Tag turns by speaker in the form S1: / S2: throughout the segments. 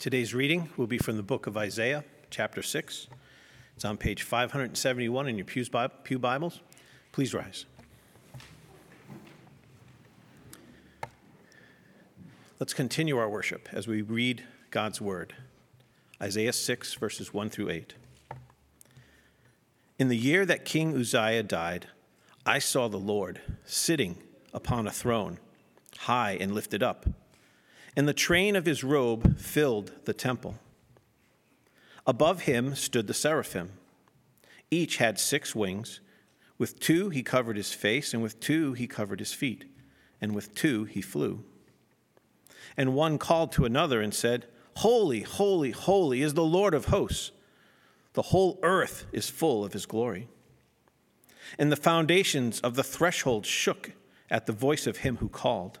S1: Today's reading will be from the book of Isaiah, chapter 6. It's on page 571 in your Pew Bibles. Please rise. Let's continue our worship as we read God's word. Isaiah 6, verses 1 through 8. In the year that King Uzziah died, I saw the Lord sitting upon a throne, high and lifted up, and the train of his robe filled the temple. Above him stood the seraphim. Each had six wings. With two he covered his face, and with two he covered his feet, and with two he flew. And one called to another and said, Holy, holy, holy is the Lord of hosts. The whole earth is full of his glory. And the foundations of the threshold shook at the voice of him who called,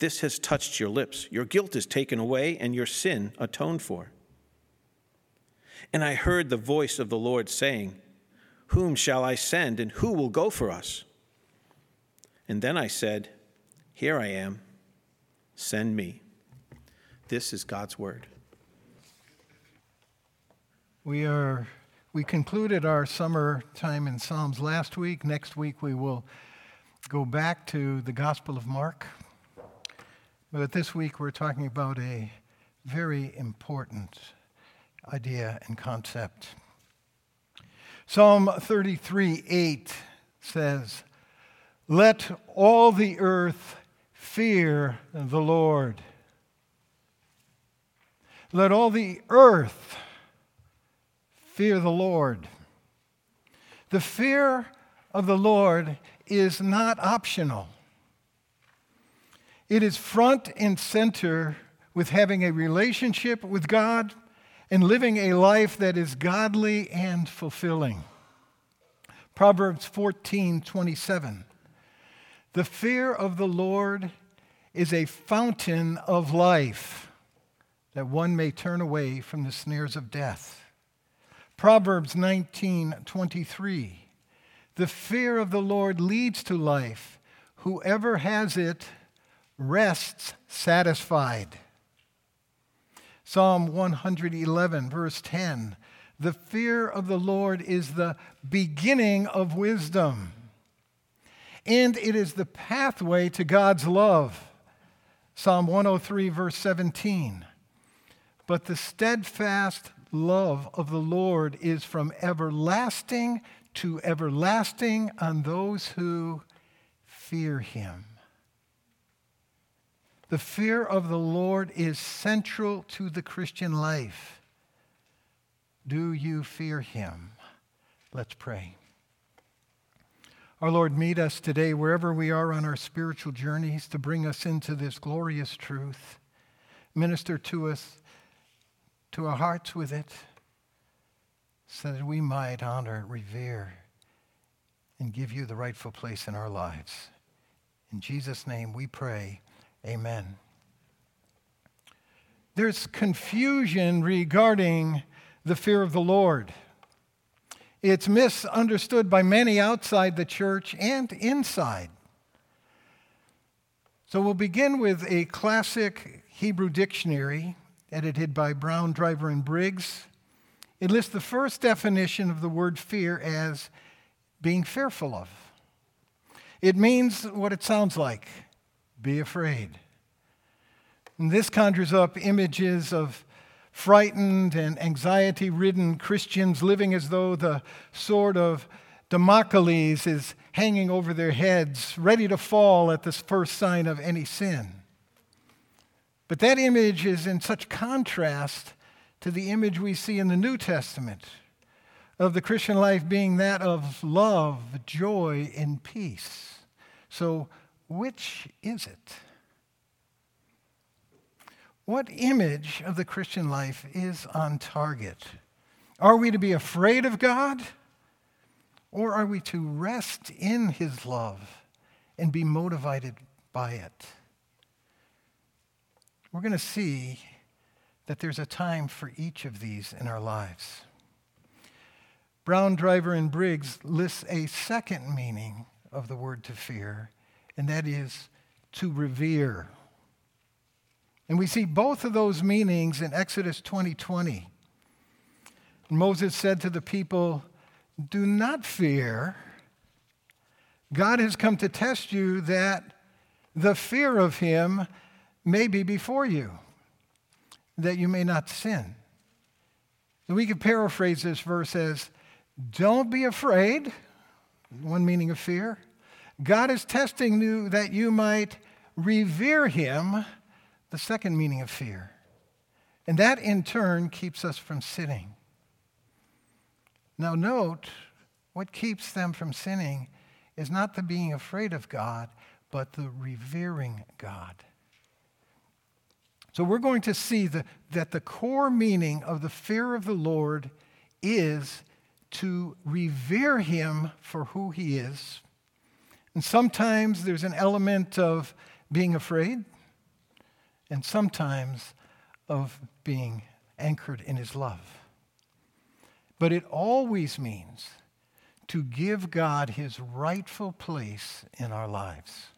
S1: this has touched your lips. Your guilt is taken away, and your sin atoned for. And I heard the voice of the Lord saying, Whom shall I send, and who will go for us? And then I said, Here I am, send me. This is God's word.
S2: We are we concluded our summer time in Psalms last week. Next week we will go back to the Gospel of Mark. But this week we're talking about a very important idea and concept. Psalm 33 8 says, Let all the earth fear the Lord. Let all the earth fear the Lord. The fear of the Lord is not optional. It is front and center with having a relationship with God and living a life that is godly and fulfilling. Proverbs 14 27. The fear of the Lord is a fountain of life that one may turn away from the snares of death. Proverbs 19:23 The fear of the Lord leads to life. Whoever has it rests satisfied. Psalm 111 verse 10 The fear of the Lord is the beginning of wisdom. And it is the pathway to God's love. Psalm 103 verse 17 but the steadfast love of the Lord is from everlasting to everlasting on those who fear him. The fear of the Lord is central to the Christian life. Do you fear him? Let's pray. Our Lord, meet us today wherever we are on our spiritual journeys to bring us into this glorious truth. Minister to us to our hearts with it so that we might honor, revere, and give you the rightful place in our lives. In Jesus' name we pray. Amen. There's confusion regarding the fear of the Lord. It's misunderstood by many outside the church and inside. So we'll begin with a classic Hebrew dictionary edited by Brown, Driver, and Briggs. It lists the first definition of the word fear as being fearful of. It means what it sounds like be afraid. And this conjures up images of frightened and anxiety ridden Christians living as though the sword of Damocles is hanging over their heads, ready to fall at the first sign of any sin. But that image is in such contrast to the image we see in the New Testament of the Christian life being that of love, joy, and peace. So, which is it? What image of the Christian life is on target? Are we to be afraid of God? Or are we to rest in his love and be motivated by it? We're going to see that there's a time for each of these in our lives. Brown, Driver, and Briggs lists a second meaning of the word to fear, and that is to revere. And we see both of those meanings in Exodus 20:20. 20. Moses said to the people, "Do not fear. God has come to test you that the fear of him may be before you, that you may not sin." And we could paraphrase this verse as, "Don't be afraid." One meaning of fear. God is testing you that you might revere him the second meaning of fear. And that in turn keeps us from sinning. Now, note what keeps them from sinning is not the being afraid of God, but the revering God. So, we're going to see the, that the core meaning of the fear of the Lord is to revere Him for who He is. And sometimes there's an element of being afraid, and sometimes of being anchored in his love. But it always means to give God his rightful place in our lives.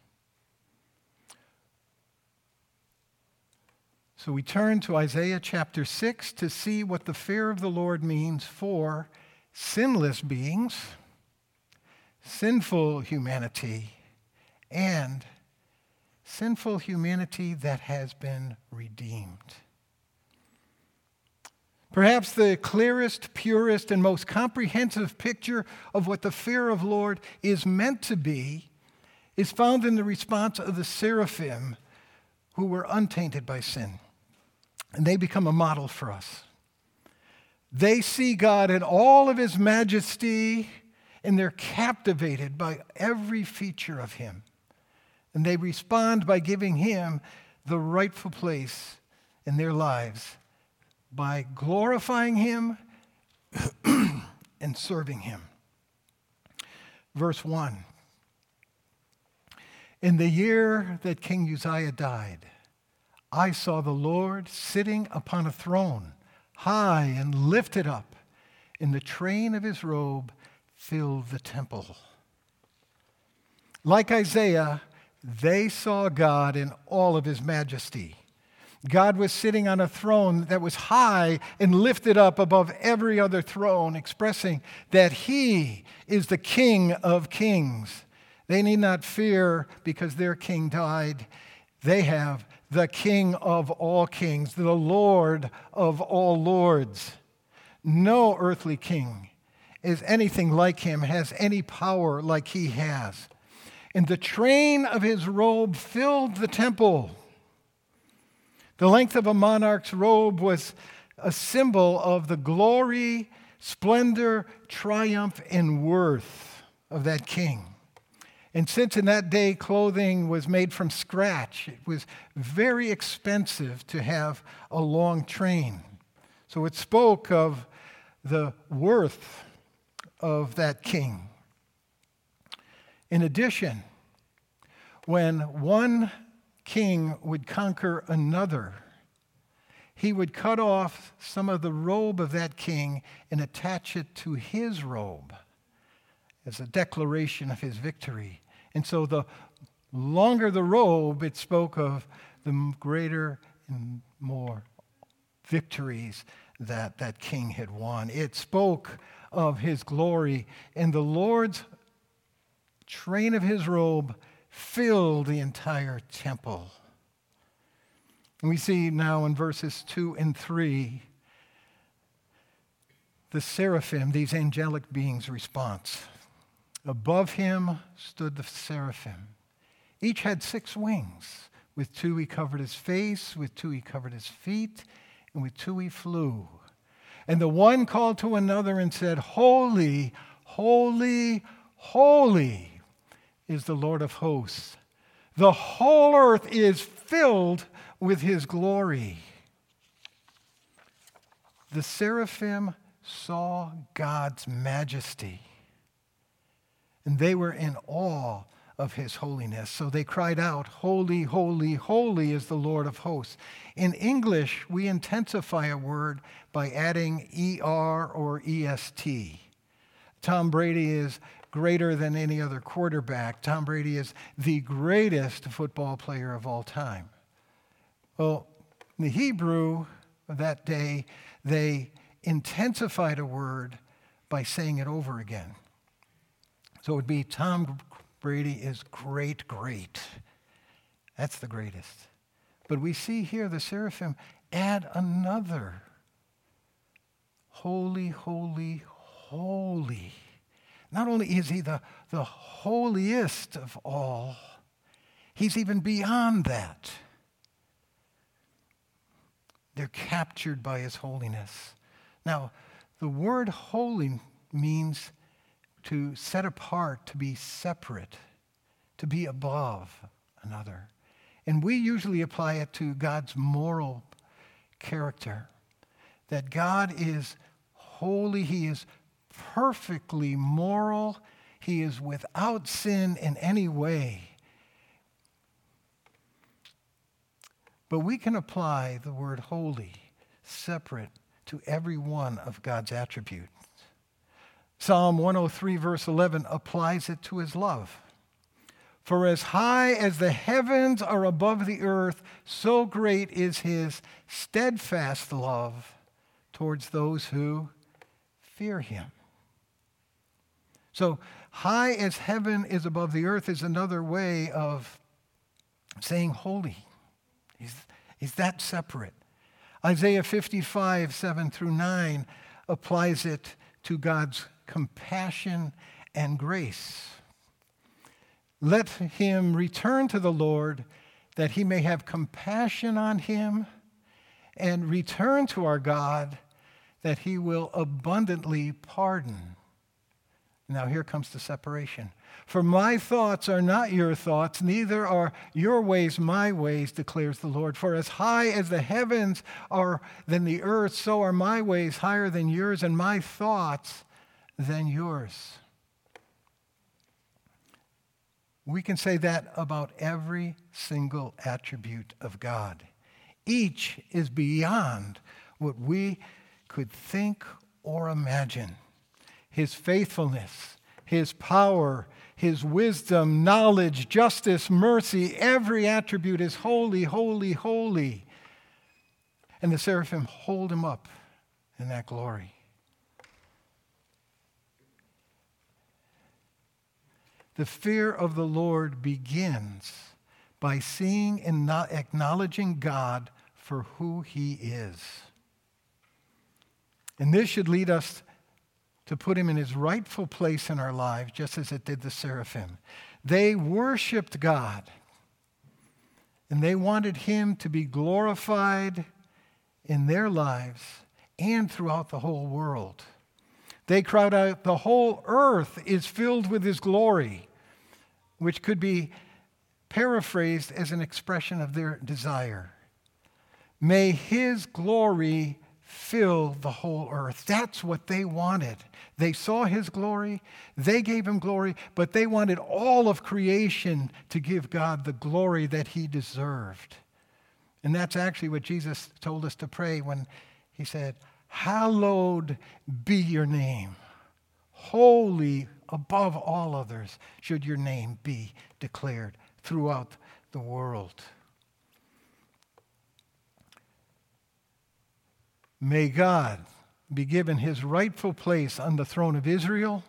S2: So we turn to Isaiah chapter 6 to see what the fear of the Lord means for sinless beings, sinful humanity, and sinful humanity that has been redeemed. Perhaps the clearest, purest, and most comprehensive picture of what the fear of Lord is meant to be is found in the response of the seraphim who were untainted by sin. And they become a model for us. They see God in all of his majesty, and they're captivated by every feature of him. And they respond by giving him the rightful place in their lives by glorifying him and serving him. Verse 1 In the year that King Uzziah died, I saw the Lord sitting upon a throne, high and lifted up, and the train of his robe filled the temple. Like Isaiah, they saw God in all of his majesty. God was sitting on a throne that was high and lifted up above every other throne, expressing that he is the King of kings. They need not fear because their king died. They have the King of all kings, the Lord of all lords. No earthly king is anything like him, has any power like he has and the train of his robe filled the temple. The length of a monarch's robe was a symbol of the glory, splendor, triumph, and worth of that king. And since in that day clothing was made from scratch, it was very expensive to have a long train. So it spoke of the worth of that king. In addition, when one king would conquer another, he would cut off some of the robe of that king and attach it to his robe as a declaration of his victory. And so the longer the robe, it spoke of the greater and more victories that that king had won. It spoke of his glory, and the Lord's train of his robe filled the entire temple. And we see now in verses 2 and 3 the seraphim, these angelic beings' response. Above him stood the seraphim. Each had six wings. With two he covered his face, with two he covered his feet, and with two he flew. And the one called to another and said, Holy, holy, holy is the Lord of hosts. The whole earth is filled with his glory. The seraphim saw God's majesty, and they were in awe of his holiness. So they cried out, Holy, holy, holy is the Lord of hosts. In English, we intensify a word by adding ER or EST. Tom Brady is greater than any other quarterback. Tom Brady is the greatest football player of all time. Well, in the Hebrew that day, they intensified a word by saying it over again. So it would be Tom Brady is great, great. That's the greatest. But we see here the seraphim add another holy, holy, holy. Not only is he the, the holiest of all, he's even beyond that. They're captured by his holiness. Now, the word holy means to set apart, to be separate, to be above another. And we usually apply it to God's moral character that God is holy, He is perfectly moral. He is without sin in any way. But we can apply the word holy, separate, to every one of God's attributes. Psalm 103, verse 11, applies it to his love. For as high as the heavens are above the earth, so great is his steadfast love towards those who fear him. So, high as heaven is above the earth is another way of saying holy. Is, he's that separate. Isaiah 55, 7 through 9 applies it to God's compassion and grace. Let him return to the Lord that he may have compassion on him and return to our God that he will abundantly pardon. Now, here comes the separation. For my thoughts are not your thoughts, neither are your ways my ways, declares the Lord. For as high as the heavens are than the earth, so are my ways higher than yours, and my thoughts than yours. We can say that about every single attribute of God. Each is beyond what we could think or imagine. His faithfulness, His power, His wisdom, knowledge, justice, mercy, every attribute is holy, holy, holy. And the seraphim hold Him up in that glory. The fear of the Lord begins by seeing and not acknowledging God for who He is. And this should lead us to put him in his rightful place in our lives, just as it did the seraphim. They worshiped God, and they wanted him to be glorified in their lives and throughout the whole world. They cried out, The whole earth is filled with his glory, which could be paraphrased as an expression of their desire. May his glory fill the whole earth. That's what they wanted. They saw his glory, they gave him glory, but they wanted all of creation to give God the glory that he deserved. And that's actually what Jesus told us to pray when he said, Hallowed be your name. Holy above all others should your name be declared throughout the world. May God be given his rightful place on the throne of Israel,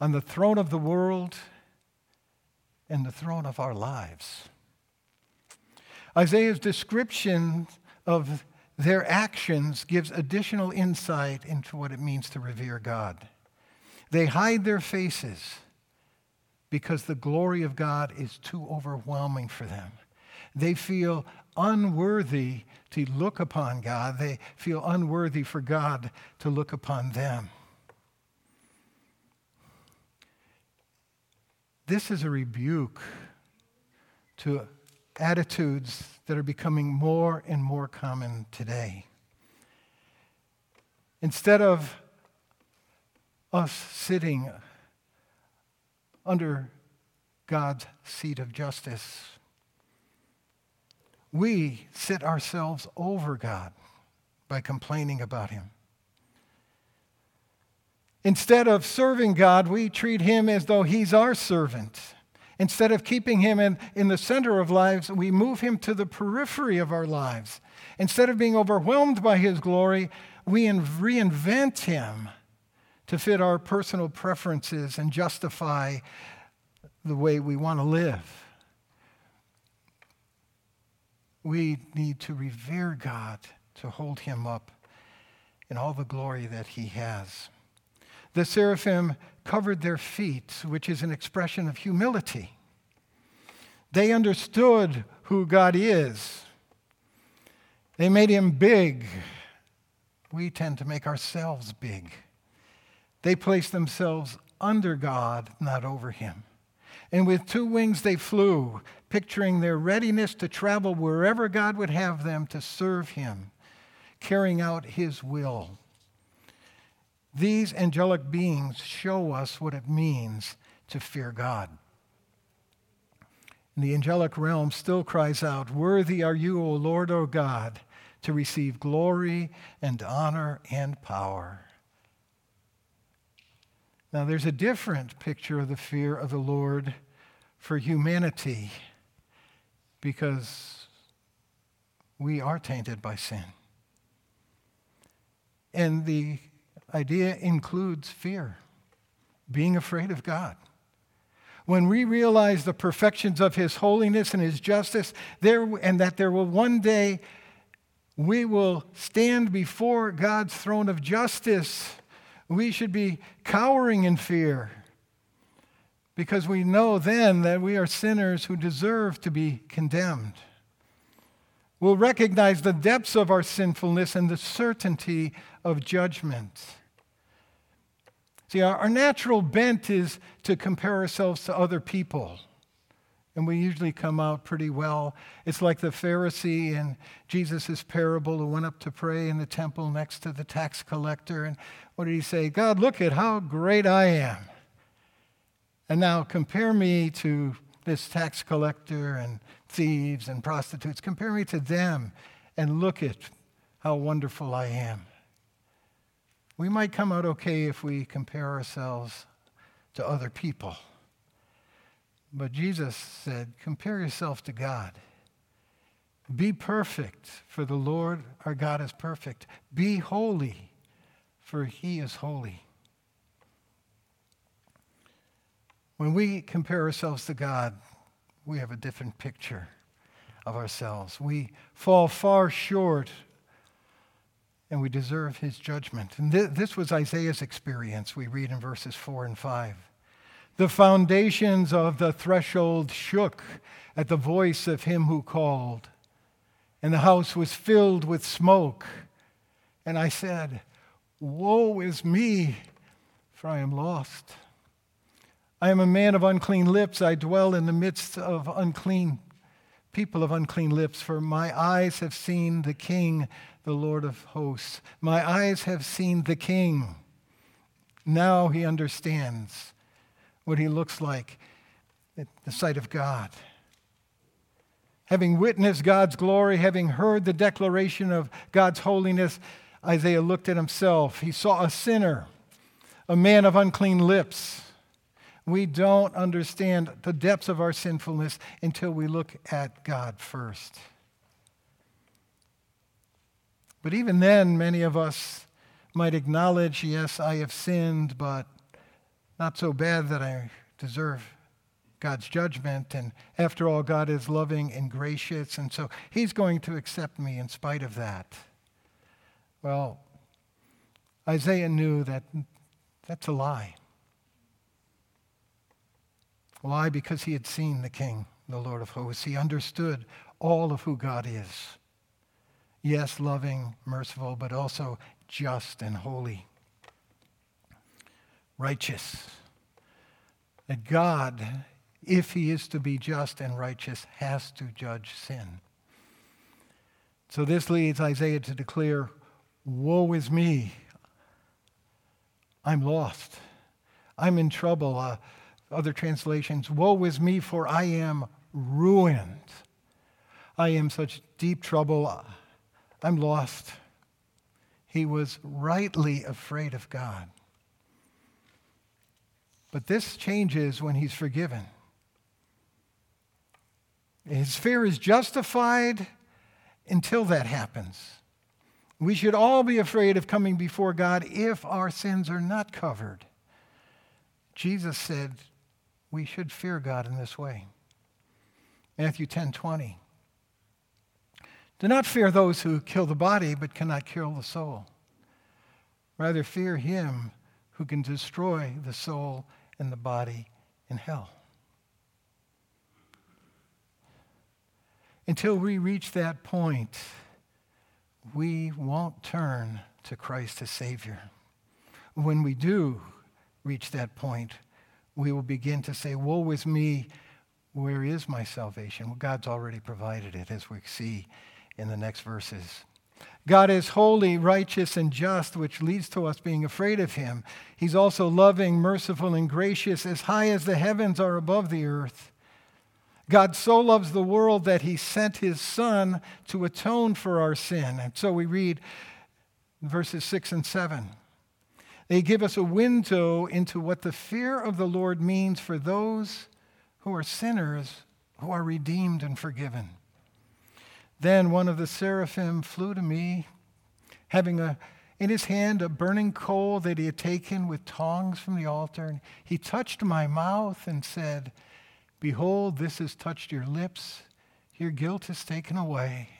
S2: on the throne of the world, and the throne of our lives. Isaiah's description of their actions gives additional insight into what it means to revere God. They hide their faces because the glory of God is too overwhelming for them. They feel unworthy to look upon God. They feel unworthy for God to look upon them. This is a rebuke to attitudes that are becoming more and more common today. Instead of us sitting under God's seat of justice, we sit ourselves over God by complaining about Him. Instead of serving God, we treat Him as though He's our servant. Instead of keeping Him in, in the center of lives, we move Him to the periphery of our lives. Instead of being overwhelmed by His glory, we reinvent Him to fit our personal preferences and justify the way we want to live. We need to revere God, to hold Him up in all the glory that He has. The seraphim covered their feet, which is an expression of humility. They understood who God is. They made him big. We tend to make ourselves big. They placed themselves under God, not over him. And with two wings they flew, picturing their readiness to travel wherever God would have them to serve him, carrying out his will. These angelic beings show us what it means to fear God. And the angelic realm still cries out, Worthy are you, O Lord, O God, to receive glory and honor and power. Now, there's a different picture of the fear of the Lord for humanity because we are tainted by sin. And the idea includes fear, being afraid of God. When we realize the perfections of His holiness and His justice, there, and that there will one day we will stand before God's throne of justice, we should be cowering in fear because we know then that we are sinners who deserve to be condemned. We'll recognize the depths of our sinfulness and the certainty of judgment. See, our, our natural bent is to compare ourselves to other people. And we usually come out pretty well. It's like the Pharisee in Jesus' parable who went up to pray in the temple next to the tax collector. And what did he say? God, look at how great I am. And now compare me to this tax collector and thieves and prostitutes. Compare me to them and look at how wonderful I am. We might come out okay if we compare ourselves to other people. But Jesus said, compare yourself to God. Be perfect, for the Lord our God is perfect. Be holy, for he is holy. When we compare ourselves to God, we have a different picture of ourselves. We fall far short and we deserve his judgment. And th- this was Isaiah's experience, we read in verses 4 and 5. The foundations of the threshold shook at the voice of him who called, and the house was filled with smoke. And I said, Woe is me, for I am lost. I am a man of unclean lips. I dwell in the midst of unclean people of unclean lips, for my eyes have seen the King, the Lord of hosts. My eyes have seen the King. Now he understands what he looks like at the sight of God. Having witnessed God's glory, having heard the declaration of God's holiness, Isaiah looked at himself. He saw a sinner, a man of unclean lips. We don't understand the depths of our sinfulness until we look at God first. But even then, many of us might acknowledge, yes, I have sinned, but not so bad that I deserve God's judgment. And after all, God is loving and gracious, and so He's going to accept me in spite of that. Well, Isaiah knew that that's a lie. Why? Because he had seen the King, the Lord of hosts. He understood all of who God is yes, loving, merciful, but also just and holy, righteous. That God if he is to be just and righteous, has to judge sin. So this leads Isaiah to declare, Woe is me! I'm lost. I'm in trouble. Uh, other translations, Woe is me, for I am ruined. I am such deep trouble. I'm lost. He was rightly afraid of God. But this changes when he's forgiven. His fear is justified until that happens. We should all be afraid of coming before God if our sins are not covered. Jesus said we should fear God in this way. Matthew 10 20. Do not fear those who kill the body but cannot kill the soul. Rather, fear him who can destroy the soul and the body in hell. Until we reach that point, we won't turn to Christ as Savior. When we do reach that point, we will begin to say, Woe is me, where is my salvation? Well, God's already provided it, as we see in the next verses. God is holy, righteous, and just, which leads to us being afraid of him. He's also loving, merciful, and gracious, as high as the heavens are above the earth. God so loves the world that he sent his Son to atone for our sin. And so we read verses 6 and 7. They give us a window into what the fear of the Lord means for those who are sinners who are redeemed and forgiven. Then one of the seraphim flew to me, having a, in his hand a burning coal that he had taken with tongs from the altar. And he touched my mouth and said, Behold, this has touched your lips. Your guilt is taken away,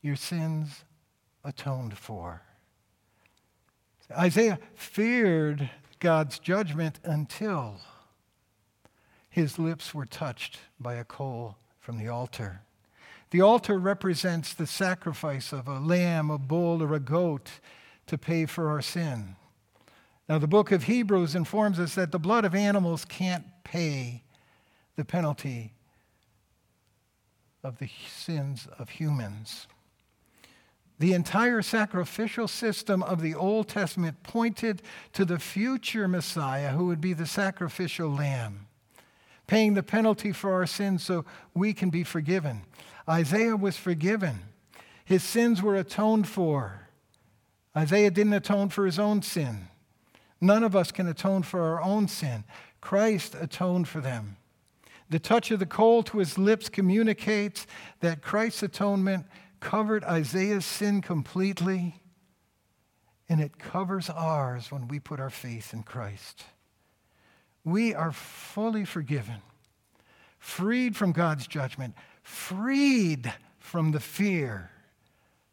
S2: your sins atoned for. Isaiah feared God's judgment until his lips were touched by a coal from the altar. The altar represents the sacrifice of a lamb, a bull, or a goat to pay for our sin. Now, the book of Hebrews informs us that the blood of animals can't pay the penalty of the sins of humans. The entire sacrificial system of the Old Testament pointed to the future Messiah who would be the sacrificial lamb, paying the penalty for our sins so we can be forgiven. Isaiah was forgiven, his sins were atoned for. Isaiah didn't atone for his own sin. None of us can atone for our own sin. Christ atoned for them. The touch of the coal to his lips communicates that Christ's atonement covered Isaiah's sin completely, and it covers ours when we put our faith in Christ. We are fully forgiven, freed from God's judgment, freed from the fear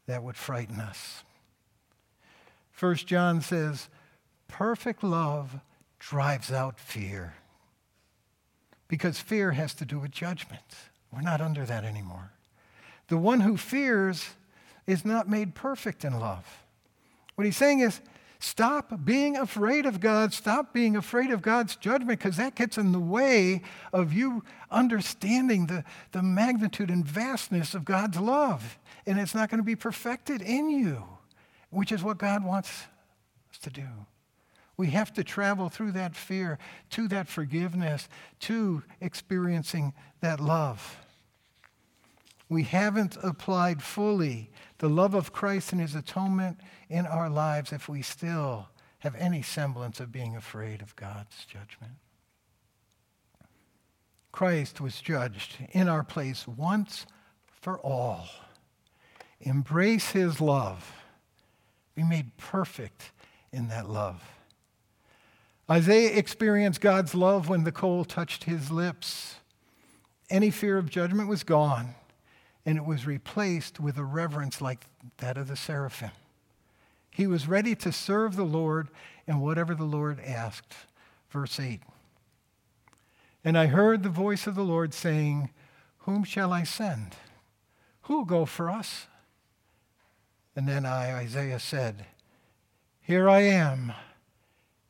S2: that would frighten us. First John says, perfect love drives out fear because fear has to do with judgment. We're not under that anymore. The one who fears is not made perfect in love. What he's saying is, stop being afraid of God. Stop being afraid of God's judgment because that gets in the way of you understanding the, the magnitude and vastness of God's love. And it's not going to be perfected in you, which is what God wants us to do. We have to travel through that fear to that forgiveness, to experiencing that love. We haven't applied fully the love of Christ and his atonement in our lives if we still have any semblance of being afraid of God's judgment. Christ was judged in our place once for all. Embrace his love. Be made perfect in that love. Isaiah experienced God's love when the coal touched his lips. Any fear of judgment was gone, and it was replaced with a reverence like that of the seraphim. He was ready to serve the Lord in whatever the Lord asked. Verse 8 And I heard the voice of the Lord saying, Whom shall I send? Who will go for us? And then I, Isaiah, said, Here I am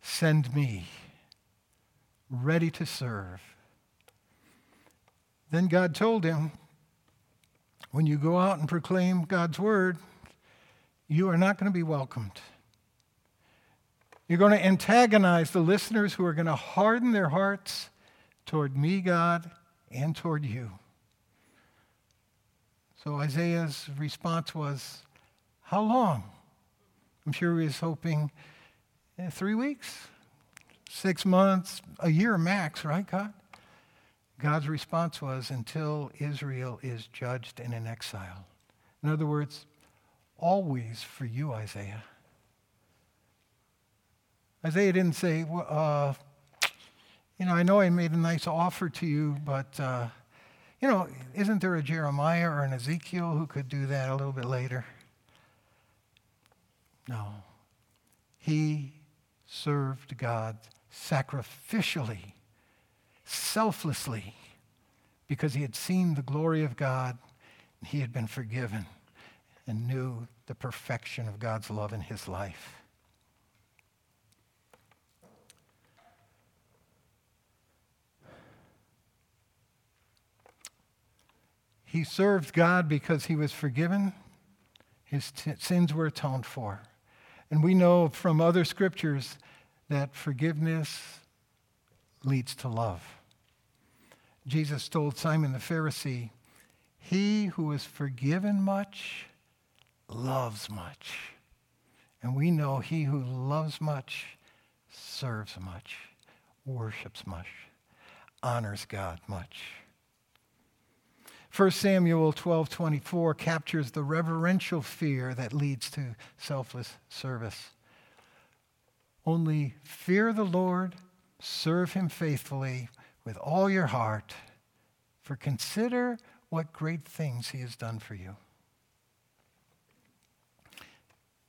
S2: Send me, ready to serve. Then God told him, When you go out and proclaim God's word, you are not going to be welcomed. You're going to antagonize the listeners who are going to harden their hearts toward me, God, and toward you. So Isaiah's response was, How long? I'm sure he was hoping eh, three weeks, six months, a year max, right, God? God's response was, Until Israel is judged and in exile. In other words, always for you, Isaiah. Isaiah didn't say, well, uh, you know, I know I made a nice offer to you, but, uh, you know, isn't there a Jeremiah or an Ezekiel who could do that a little bit later? No. He served God sacrificially, selflessly, because he had seen the glory of God he had been forgiven and knew the perfection of God's love in his life. He served God because he was forgiven, his t- sins were atoned for. And we know from other scriptures that forgiveness leads to love. Jesus told Simon the Pharisee, He who is forgiven much loves much. And we know he who loves much serves much, worships much, honors God much. 1 Samuel 12:24 captures the reverential fear that leads to selfless service. Only fear the Lord, serve him faithfully with all your heart, for consider what great things he has done for you.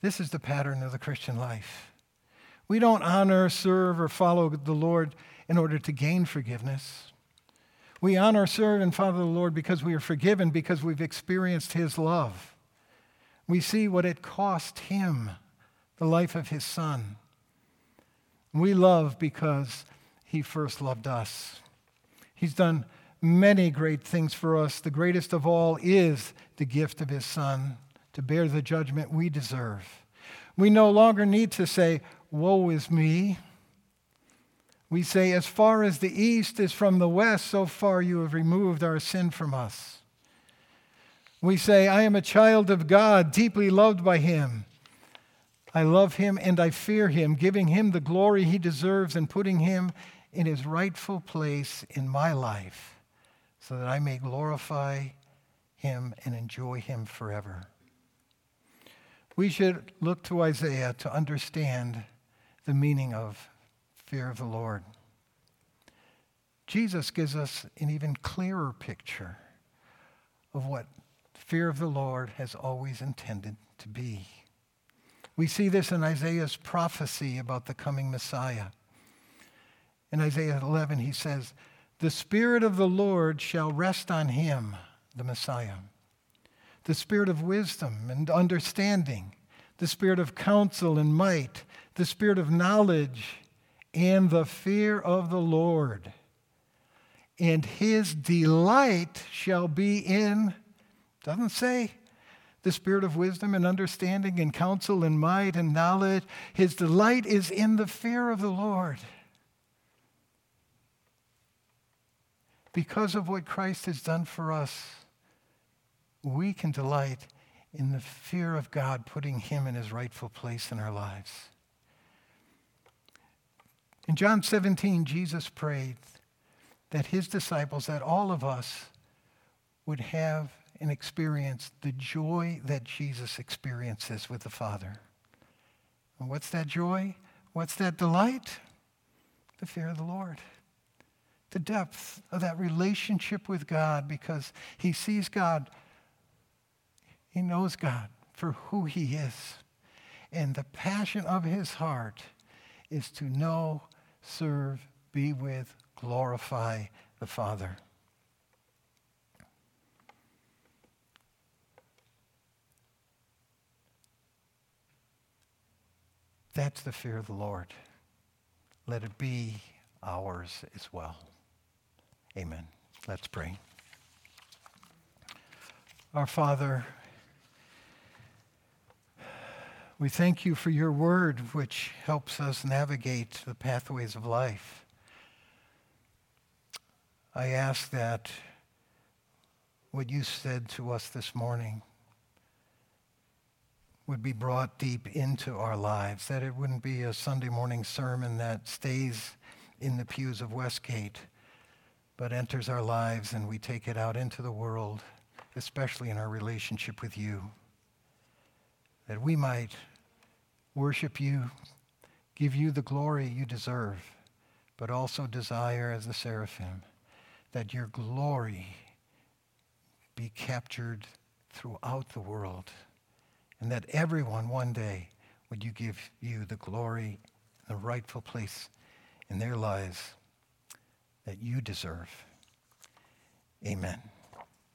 S2: This is the pattern of the Christian life. We don't honor, serve, or follow the Lord in order to gain forgiveness. We honor, serve, and follow the Lord because we are forgiven, because we've experienced His love. We see what it cost Him, the life of His Son. We love because He first loved us. He's done many great things for us. The greatest of all is the gift of His Son to bear the judgment we deserve. We no longer need to say, Woe is me. We say, As far as the east is from the west, so far you have removed our sin from us. We say, I am a child of God, deeply loved by him. I love him and I fear him, giving him the glory he deserves and putting him in his rightful place in my life so that I may glorify him and enjoy him forever. We should look to Isaiah to understand the meaning of fear of the Lord. Jesus gives us an even clearer picture of what fear of the Lord has always intended to be. We see this in Isaiah's prophecy about the coming Messiah. In Isaiah 11, he says, The Spirit of the Lord shall rest on him, the Messiah, the Spirit of wisdom and understanding, the Spirit of counsel and might, the Spirit of knowledge and the fear of the Lord. And his delight shall be in, doesn't say, the spirit of wisdom and understanding and counsel and might and knowledge. His delight is in the fear of the Lord. Because of what Christ has done for us, we can delight in the fear of God, putting him in his rightful place in our lives. In John 17, Jesus prayed that his disciples, that all of us, would have and experience the joy that Jesus experiences with the Father. And what's that joy? What's that delight? The fear of the Lord. The depth of that relationship with God because he sees God, he knows God for who he is. And the passion of his heart is to know serve, be with, glorify the Father. That's the fear of the Lord. Let it be ours as well. Amen. Let's pray. Our Father, we thank you for your word, which helps us navigate the pathways of life. I ask that what you said to us this morning would be brought deep into our lives, that it wouldn't be a Sunday morning sermon that stays in the pews of Westgate, but enters our lives and we take it out into the world, especially in our relationship with you, that we might worship you, give you the glory you deserve, but also desire as the seraphim that your glory be captured throughout the world and that everyone one day would you give you the glory, the rightful place in their lives that you deserve. Amen.